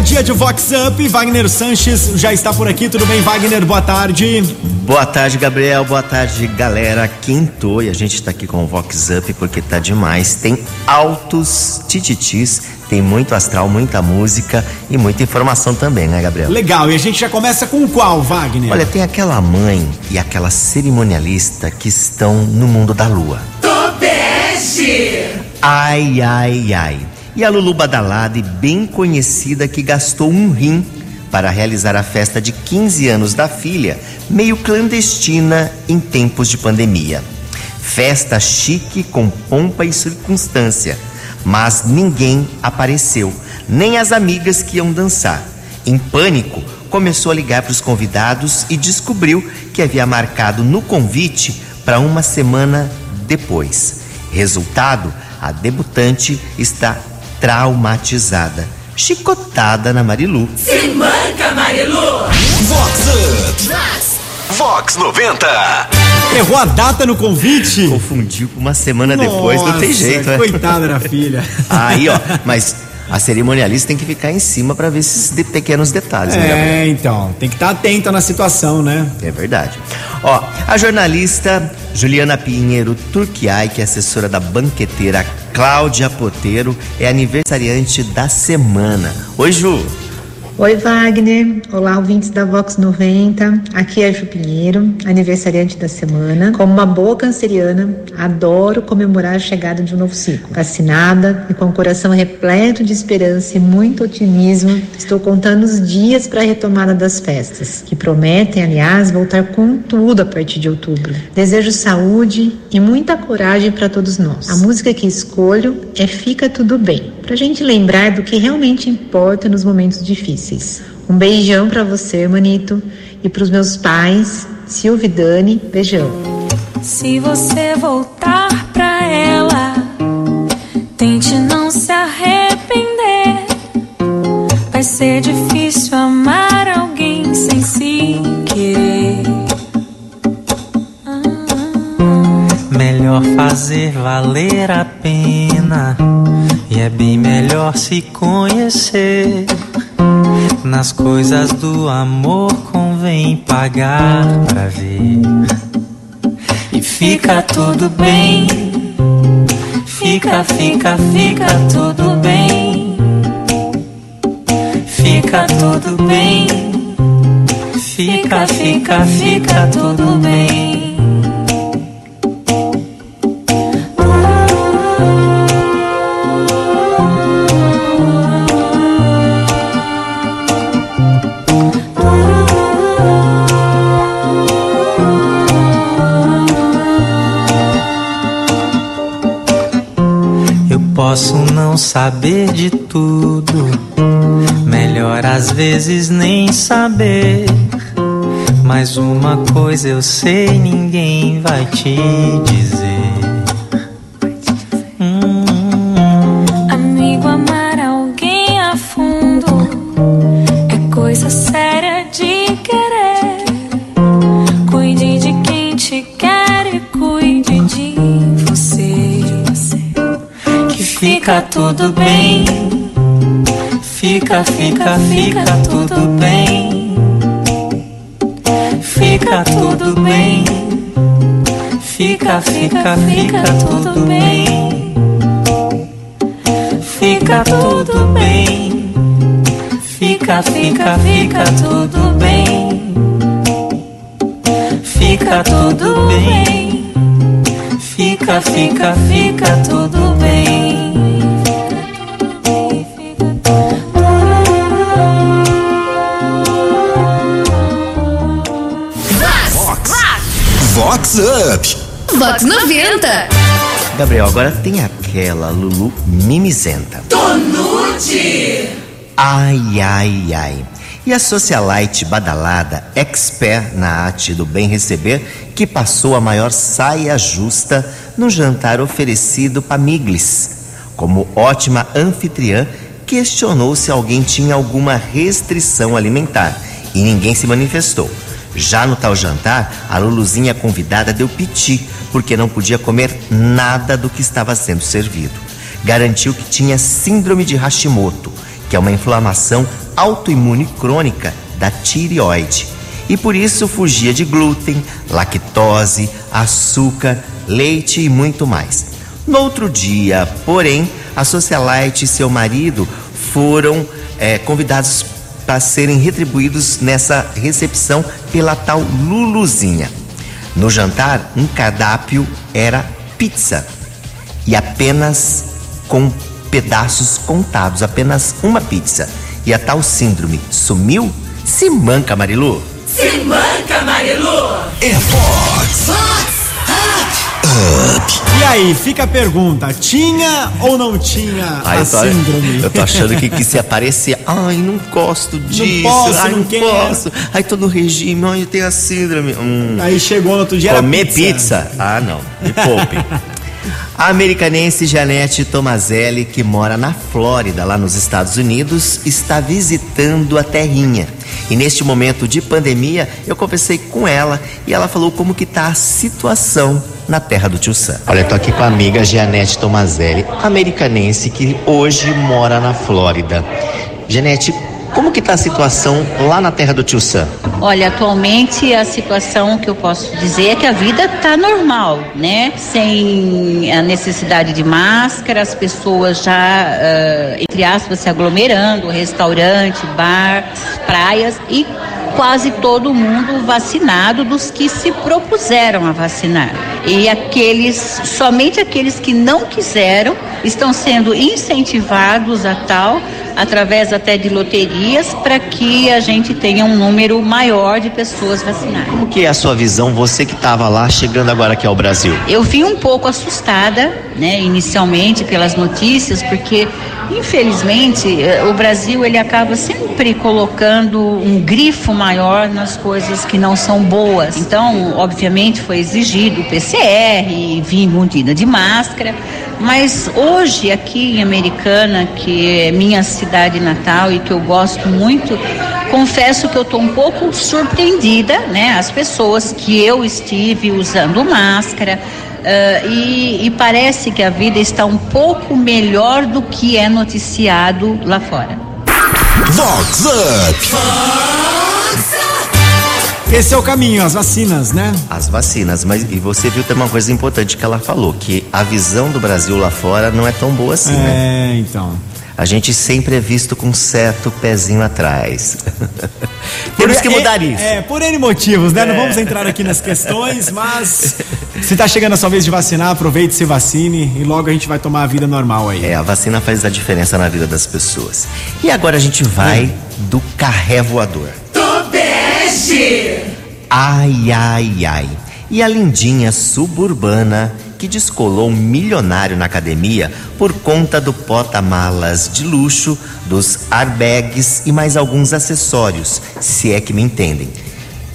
Dia de Vox Up. Wagner Sanches já está por aqui. Tudo bem, Wagner? Boa tarde. Boa tarde, Gabriel. Boa tarde, galera. Quinto e a gente está aqui com o Vox Up porque tá demais. Tem altos tititis, tem muito astral, muita música e muita informação também, né, Gabriel? Legal. E a gente já começa com qual, Wagner? Olha, tem aquela mãe e aquela cerimonialista que estão no mundo da lua. Tobeste! Ai, ai, ai. E a Lulu Badalada e bem conhecida que gastou um rim para realizar a festa de 15 anos da filha, meio clandestina em tempos de pandemia. Festa chique com pompa e circunstância, mas ninguém apareceu, nem as amigas que iam dançar. Em pânico, começou a ligar para os convidados e descobriu que havia marcado no convite para uma semana depois. Resultado: a debutante está traumatizada, chicotada na Marilu. Se manca, Marilu! Vox Up. Vox 90. Errou a data no convite? Confundiu com uma semana depois, não tem Nossa, jeito, né? Coitada da filha. Aí, ó, mas a cerimonialista tem que ficar em cima para ver esses de- pequenos detalhes, né? É, então. Tem que estar atenta na situação, né? É verdade. Ó, a jornalista Juliana Pinheiro Turquiai, que é assessora da banqueteira Cláudia Poteiro, é aniversariante da semana. Oi, Ju. Oi, Wagner. Olá, ouvintes da Vox 90. Aqui é a Ju Pinheiro, aniversariante da semana. Como uma boa canceriana, adoro comemorar a chegada de um novo ciclo. Vacinada e com o coração repleto de esperança e muito otimismo, estou contando os dias para a retomada das festas, que prometem, aliás, voltar com tudo a partir de outubro. Desejo saúde e muita coragem para todos nós. A música que escolho é Fica Tudo Bem, pra gente lembrar do que realmente importa nos momentos difíceis. Um beijão pra você, manito, e pros meus pais, Silvia e Dani, beijão. Se você voltar pra ela, tente não se arrepender. Vai ser difícil amar alguém sem se querer. Melhor fazer valer a pena. E é bem melhor se conhecer. Nas coisas do amor convém pagar pra ver. E fica tudo bem. Fica, fica, fica tudo bem. Fica tudo bem. Fica, fica, fica tudo bem. Saber de tudo, melhor às vezes nem saber. Mas uma coisa eu sei, ninguém vai te dizer. Fica tudo bem. Fica, fica, fica tudo bem. Fica tudo bem. Fica, fica, fica tudo bem. Fica tudo bem. Fica, fica, fica tudo bem. Fica tudo bem. Fica, fica, fica tudo. Up. Vox 90. Gabriel, agora tem aquela Lulu mimizenta. Tonute! Ai, ai, ai. E a socialite badalada, expert na arte do bem receber, que passou a maior saia justa no jantar oferecido para Miglis. Como ótima anfitriã, questionou se alguém tinha alguma restrição alimentar e ninguém se manifestou. Já no tal jantar, a Luluzinha convidada deu piti, porque não podia comer nada do que estava sendo servido. Garantiu que tinha síndrome de Hashimoto, que é uma inflamação autoimune crônica da tireoide. E por isso fugia de glúten, lactose, açúcar, leite e muito mais. No outro dia, porém, a socialite e seu marido foram é, convidados para serem retribuídos nessa recepção pela tal Luluzinha. No jantar, um cardápio era pizza e apenas com pedaços contados, apenas uma pizza. E a tal síndrome sumiu? Se manca, Marilu. Se manca, Marilu. É Fox. E aí, fica a pergunta: tinha ou não tinha Ai, a eu, tô, síndrome? eu tô achando que, que se aparecer, ai, não gosto disso, posso, ai, não não, quero." posso, ai, tô no regime, ai, eu tenho a síndrome. Hum. Aí chegou no outro dia era Comer pizza. Ah, não. Me poupe. A americanense Janete Tomazelli, que mora na Flórida, lá nos Estados Unidos, está visitando a terrinha. E neste momento de pandemia, eu conversei com ela e ela falou como que tá a situação na terra do tio Sam. Olha, eu tô aqui com a amiga Janete Tomazelli, americanense que hoje mora na Flórida. Janete, como que tá a situação lá na terra do tio Sam? Olha, atualmente a situação que eu posso dizer é que a vida está normal, né? Sem a necessidade de máscara, as pessoas já, ah, entre aspas, se aglomerando, restaurante, bar, praias e quase todo mundo vacinado dos que se propuseram a vacinar. E aqueles, somente aqueles que não quiseram, estão sendo incentivados a tal, através até de loterias, para que a gente tenha um número maior de pessoas vacinadas. Como que é a sua visão, você que estava lá, chegando agora aqui ao Brasil? Eu vim um pouco assustada, né, inicialmente pelas notícias, porque infelizmente eh, o Brasil ele acaba sempre colocando um grifo maior nas coisas que não são boas. Então, obviamente, foi exigido o PCR, vim mundida de máscara, mas hoje aqui em Americana, que é minha cidade natal e que eu gosto muito, confesso que eu estou um pouco surpreendida, né? As pessoas que eu estive usando máscara. Ah, e, e parece que a vida está um pouco melhor do que é noticiado lá fora. Vox Up. Esse é o caminho, as vacinas, né? As vacinas, mas e você viu também uma coisa importante que ela falou, que a visão do Brasil lá fora não é tão boa assim, né? É, então. A gente sempre é visto com um certo pezinho atrás. Temos que é- mudar isso. É, por N motivos, né? Não vamos entrar aqui nas questões, mas se tá chegando a sua vez de vacinar, aproveite e se vacine e logo a gente vai tomar a vida normal aí. É, a vacina faz a diferença na vida das pessoas. E agora a gente vai do carré voador. Tobege. Ai, ai, ai. E a lindinha suburbana que descolou um milionário na academia por conta do porta-malas de luxo, dos airbags e mais alguns acessórios, se é que me entendem.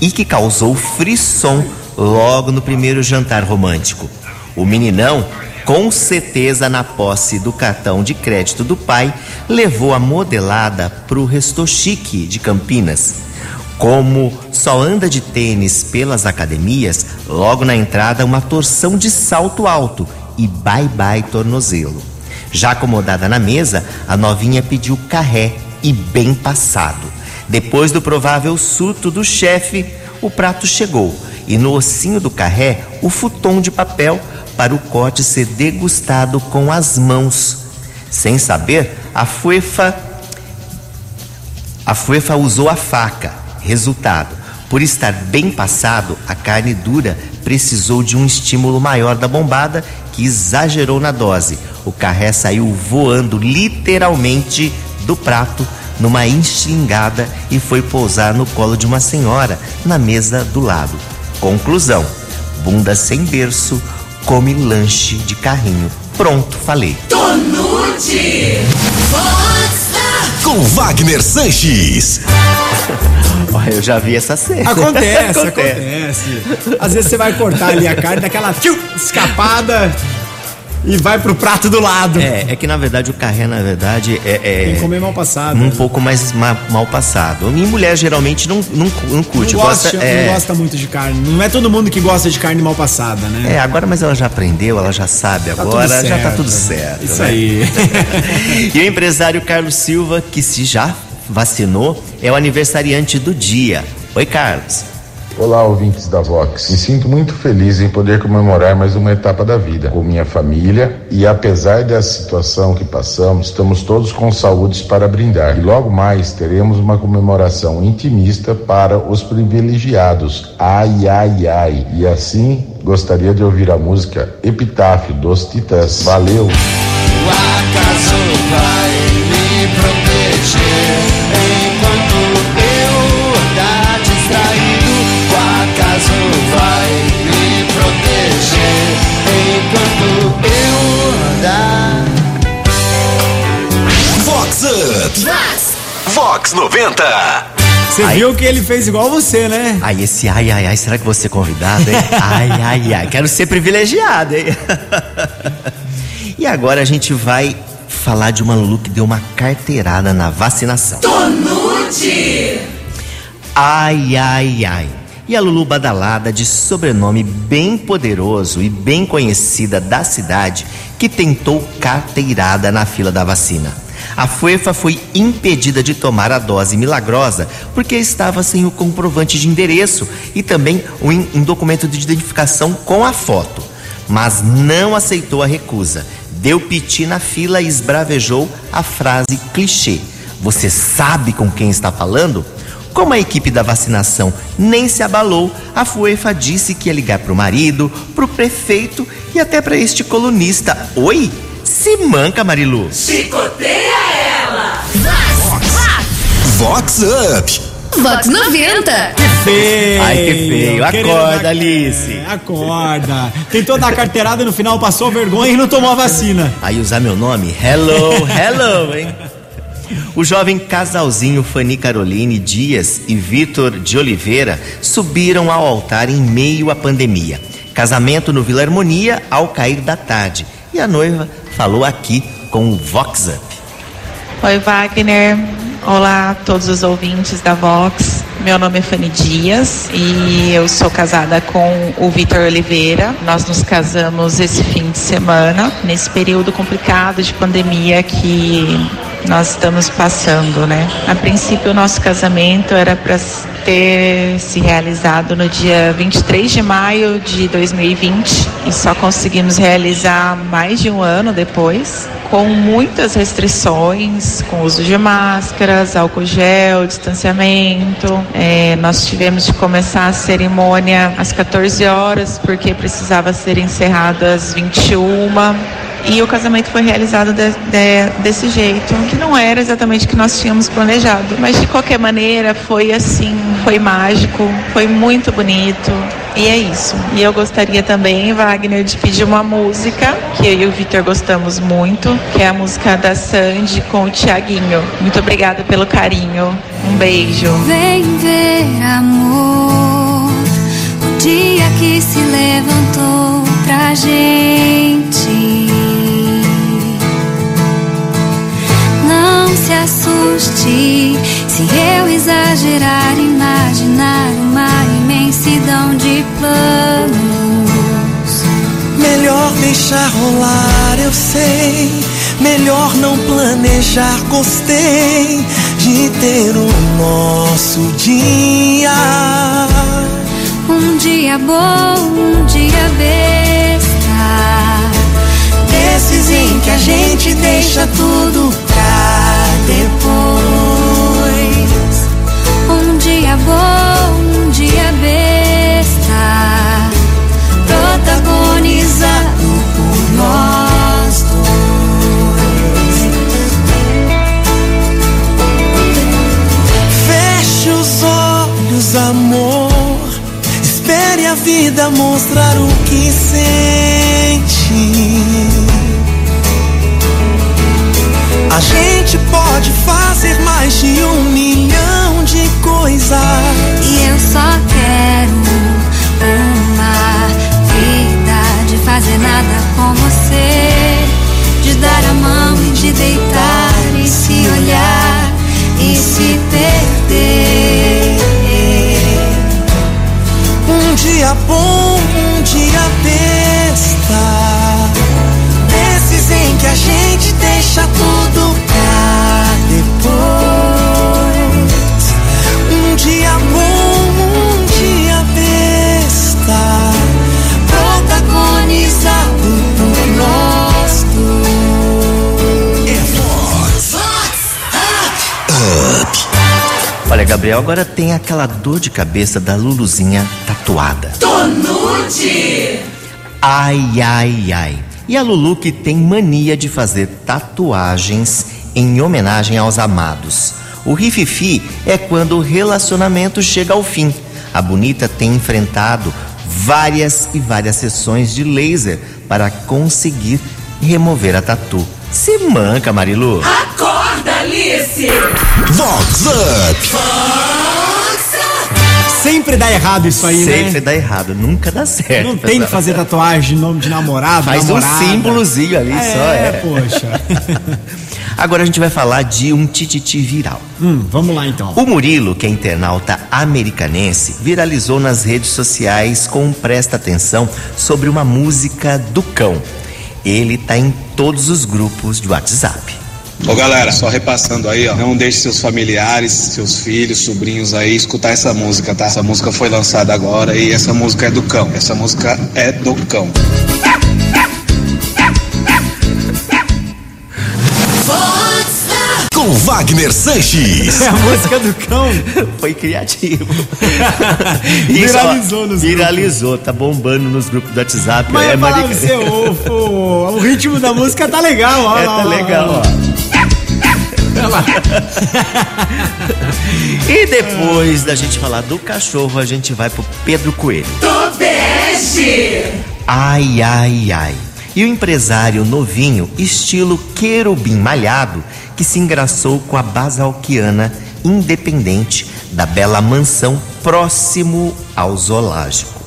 E que causou frisson logo no primeiro jantar romântico. O meninão, com certeza na posse do cartão de crédito do pai, levou a modelada pro Resto Chique de Campinas. Como só anda de tênis pelas academias, logo na entrada uma torção de salto alto e bye bye tornozelo. Já acomodada na mesa, a novinha pediu carré e bem passado. Depois do provável surto do chefe, o prato chegou e no ossinho do carré o futon de papel para o corte ser degustado com as mãos. Sem saber, a fuefa a Fuefa usou a faca. Resultado: por estar bem passado, a carne dura precisou de um estímulo maior da bombada que exagerou na dose. O carré saiu voando literalmente do prato numa enxingada e foi pousar no colo de uma senhora na mesa do lado. Conclusão: bunda sem berço, come lanche de carrinho. Pronto, falei. Tonute. Com Wagner Sanches. Olha, eu já vi essa cena. Acontece, acontece. Às vezes você vai cortar ali a carne, daquela tchiu, escapada. e vai pro prato do lado. É, é que na verdade o carré, na verdade, é. é Tem que comer mal passado. Um pouco mais ma- mal passado. E mulher geralmente não, não, não curte. Não gosta, gosta, é, não gosta muito de carne. Não é todo mundo que gosta de carne mal passada, né? É, agora, mas ela já aprendeu, ela já sabe Tá agora, já tá tudo certo. Isso né? aí. e o empresário Carlos Silva, que se já vacinou, é o aniversariante do dia. Oi, Carlos. Olá, ouvintes da Vox. Me sinto muito feliz em poder comemorar mais uma etapa da vida com minha família e apesar dessa situação que passamos, estamos todos com saúdes para brindar. E logo mais teremos uma comemoração intimista para os privilegiados. Ai, ai, ai. E assim gostaria de ouvir a música Epitáfio dos Titãs. Valeu! Vai me proteger enquanto eu andar. Vox Up. Vox 90. Você viu que ele fez igual você, né? Ai, esse ai, ai, ai, será que vou ser convidado, hein? Ai, ai, ai, quero ser privilegiado, hein? e agora a gente vai falar de uma Lulu que deu uma carteirada na vacinação. Tonute. Ai, ai, ai. E a Lulu Badalada, de sobrenome bem poderoso e bem conhecida da cidade, que tentou carteirada na fila da vacina. A FUEFA foi impedida de tomar a dose milagrosa porque estava sem o comprovante de endereço e também um, um documento de identificação com a foto. Mas não aceitou a recusa. Deu piti na fila e esbravejou a frase clichê. Você sabe com quem está falando? Como a equipe da vacinação nem se abalou, a FUEFA disse que ia ligar para o marido, para o prefeito e até para este colunista. Oi? Se manca, Marilu. Chicoteia ela. Vox Up. Vox 90. Feio. Ai, que feio. Acorda, dar- Alice. É, acorda. Tentou dar carteirada e no final passou vergonha e não tomou a vacina. Aí usar meu nome? Hello, hello, hein? O jovem casalzinho Fanny Caroline Dias e Vitor de Oliveira subiram ao altar em meio à pandemia. Casamento no Vila Harmonia ao cair da tarde. E a noiva falou aqui com o Vox Up. Oi, Wagner. Olá a todos os ouvintes da Vox. Meu nome é Fanny Dias e eu sou casada com o Vitor Oliveira. Nós nos casamos esse fim de semana, nesse período complicado de pandemia que nós estamos passando, né? A princípio, o nosso casamento era para ter se realizado no dia 23 de maio de 2020 e só conseguimos realizar mais de um ano depois com muitas restrições, com uso de máscaras, álcool gel, distanciamento. É, nós tivemos de começar a cerimônia às 14 horas, porque precisava ser encerrado às 21. E o casamento foi realizado de- de- desse jeito, que não era exatamente o que nós tínhamos planejado. Mas de qualquer maneira, foi assim, foi mágico, foi muito bonito. E é isso. E eu gostaria também, Wagner, de pedir uma música que eu e o Vitor gostamos muito, que é a música da Sandy com o Tiaguinho. Muito obrigada pelo carinho. Um beijo. Vem ver, amor, o dia que se levantou pra gente. Se assuste se eu exagerar, imaginar uma imensidão de planos. Melhor deixar rolar, eu sei. Melhor não planejar, gostei de ter o nosso dia. Um dia bom, um dia besta. Desses em que a gente deixa tudo pra dia bom, um dia besta, protagonizado por nós dois. Feche os olhos, amor. Espere a vida mostrar o que sente. A gente Gabriel, agora tem aquela dor de cabeça da Luluzinha tatuada. Tonute. Ai, ai, ai. E a Lulu que tem mania de fazer tatuagens em homenagem aos amados. O rififi é quando o relacionamento chega ao fim. A bonita tem enfrentado várias e várias sessões de laser para conseguir remover a tatu. Se manca, Marilu. Acorda, Alice. Vox Up. Sempre dá errado isso aí, Sempre né? dá errado, nunca dá certo. Não tem que fazer tatuagem de nome de namorado, Faz namorada. um símbolozinho ali é, só, é. poxa. Agora a gente vai falar de um tititi viral. hum, vamos lá então. O Murilo, que é internauta americanense, viralizou nas redes sociais com um presta atenção sobre uma música do cão. Ele tá em todos os grupos de WhatsApp. Ô galera, só repassando aí, ó. Não deixe seus familiares, seus filhos, sobrinhos aí escutar essa música, tá? Essa música foi lançada agora e essa música é do cão. Essa música é do cão. Com Wagner Sanches. É a música do cão. Foi criativo. Viralizou nos Viralizou, tá bombando nos grupos do WhatsApp. Mas é, é pra você, o, o, o ritmo da música tá legal, ó. É, tá ó, legal, ó. E depois da gente falar do cachorro, a gente vai pro Pedro Coelho. Tobeste. Ai, ai, ai. E o empresário novinho, estilo querubim malhado, que se engraçou com a basalquiana independente da bela mansão próximo ao zoológico.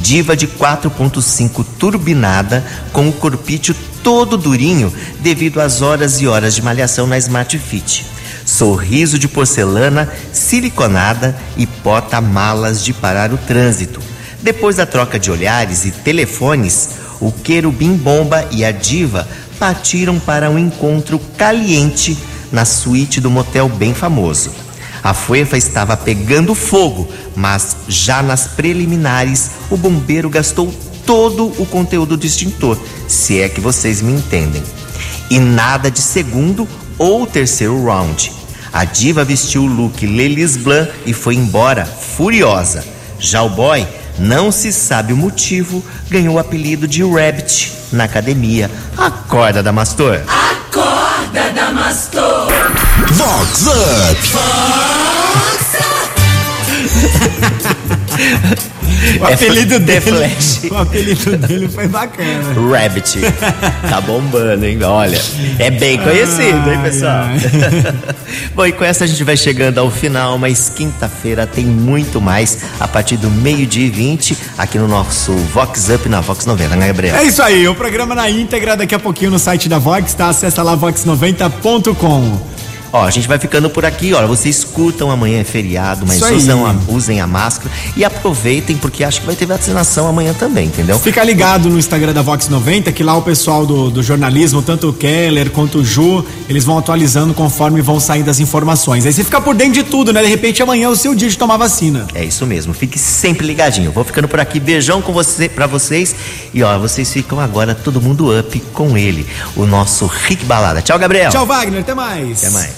Diva de 4.5 turbinada, com o corpício todo durinho devido às horas e horas de malhação na Smart Fit. Sorriso de porcelana, siliconada e porta-malas de parar o trânsito. Depois da troca de olhares e telefones, o querubim bomba e a diva partiram para um encontro caliente na suíte do motel bem famoso. A fuefa estava pegando fogo, mas já nas preliminares o bombeiro gastou todo o conteúdo do extintor, se é que vocês me entendem. E nada de segundo ou terceiro round. A diva vestiu o look Lelis Blanc e foi embora furiosa. Já o boy, não se sabe o motivo, ganhou o apelido de Rabbit na academia. Acorda, Damastor. Acorda, Damastor. Vox Up. O É apelido The dele. Flash. O apelido dele foi bacana. Rabbit. Tá bombando, hein? Olha, é bem conhecido, hein, pessoal? Bom, e com essa a gente vai chegando ao final, mas quinta-feira tem muito mais a partir do meio-dia e 20 aqui no nosso Vox Up na Vox 90, né, Gabriel? É isso aí, o programa na íntegra daqui a pouquinho no site da Vox, tá? Acessa lá vox90.com. Ó, a gente vai ficando por aqui, olha, vocês escutam, amanhã é feriado, mas usam a, usem a máscara e aproveitem, porque acho que vai ter vacinação amanhã também, entendeu? Fica ligado no Instagram da Vox 90, que lá o pessoal do, do jornalismo, tanto o Keller quanto o Ju, eles vão atualizando conforme vão saindo as informações. Aí você fica por dentro de tudo, né? De repente amanhã é o seu dia de tomar vacina. É isso mesmo, fique sempre ligadinho. Vou ficando por aqui, beijão com você, para vocês. E ó, vocês ficam agora todo mundo up com ele, o nosso Rick Balada. Tchau, Gabriel. Tchau, Wagner, até mais. Até mais.